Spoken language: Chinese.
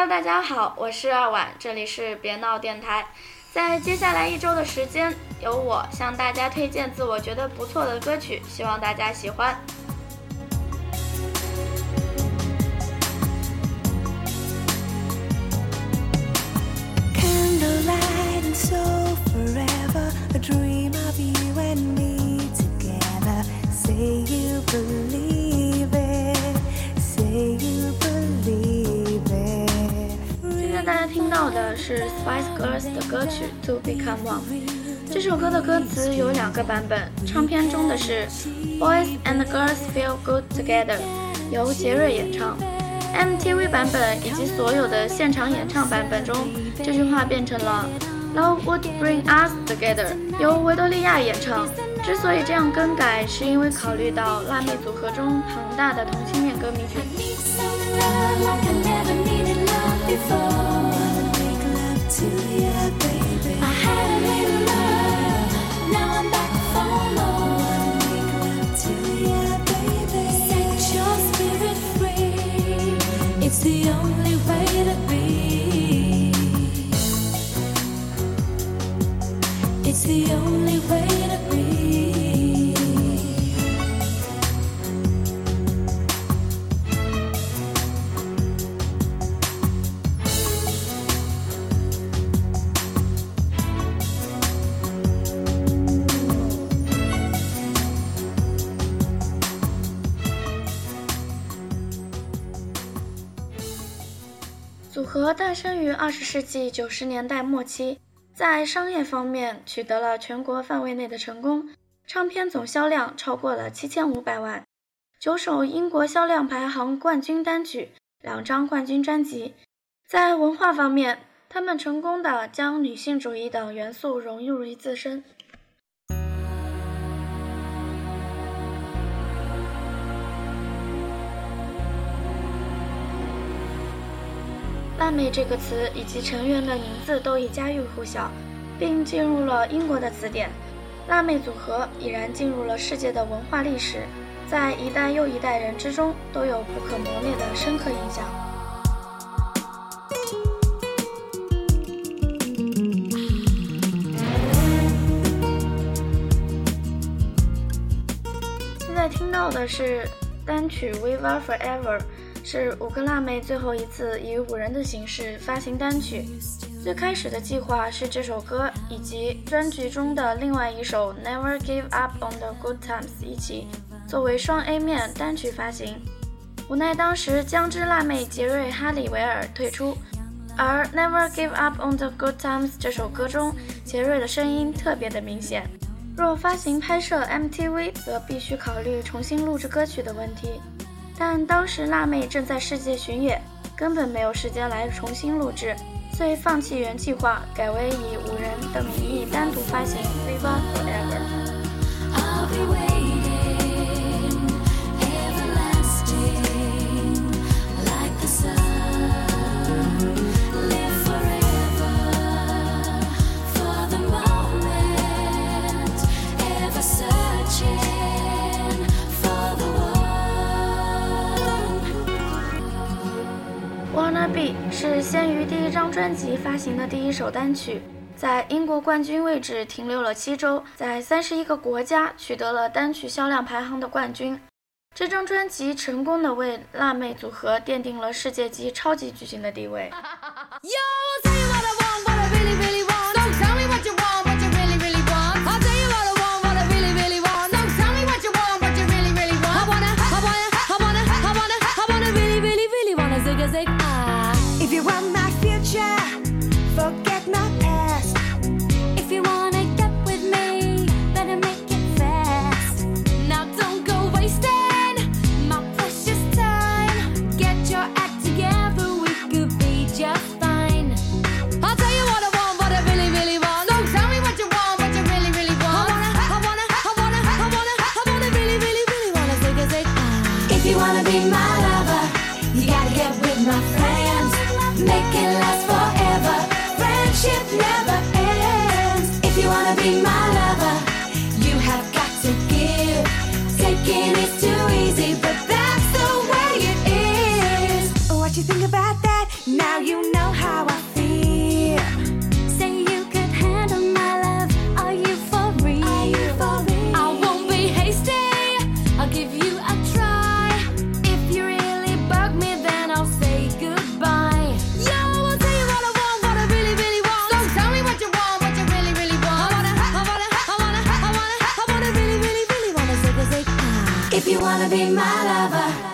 Hello，大家好，我是二婉，这里是别闹电台。在接下来一周的时间，由我向大家推荐自我觉得不错的歌曲，希望大家喜欢。大家听到的是 Spice Girls 的歌曲 To Become One。这首歌的歌词有两个版本，唱片中的是 Boys and Girls Feel Good Together，由杰瑞演唱；MTV 版本以及所有的现场演唱版本中，这句话变成了 Love Would Bring Us Together，由维多利亚演唱。之所以这样更改，是因为考虑到辣妹组合中庞大的同性恋歌迷群。It's the only 组合诞生于二十世纪九十年代末期，在商业方面取得了全国范围内的成功，唱片总销量超过了七千五百万，九首英国销量排行冠军单曲，两张冠军专辑。在文化方面，他们成功的将女性主义等元素融入于自身。辣妹这个词以及成员的名字都已家喻户晓，并进入了英国的词典。辣妹组合已然进入了世界的文化历史，在一代又一代人之中都有不可磨灭的深刻印象。现在听到的是单曲《We Are Forever》。是五个辣妹最后一次以五人的形式发行单曲。最开始的计划是这首歌以及专辑中的另外一首《Never Give Up on the Good Times》一起作为双 A 面单曲发行。无奈当时江之辣妹杰瑞哈里维尔退出，而《Never Give Up on the Good Times》这首歌中杰瑞的声音特别的明显。若发行拍摄 MTV，则必须考虑重新录制歌曲的问题。但当时辣妹正在世界巡演，根本没有时间来重新录制，遂放弃原计划，改为以五人的名义单独发行《We Want Forever》。是先于第一张专辑发行的第一首单曲，在英国冠军位置停留了七周，在三十一个国家取得了单曲销量排行的冠军。这张专辑成功的为辣妹组合奠定了世界级超级巨星的地位。be my lover. You gotta get with my friends. Make it last forever. Friendship never ends. If you wanna be my lover, you have got to give. Taking is too easy, but that's the way it is. What you think about that? Now you know how I feel. Say you could handle my love. Are you for real? You for real? I won't be hasty. I'll give you. You wanna be my lover.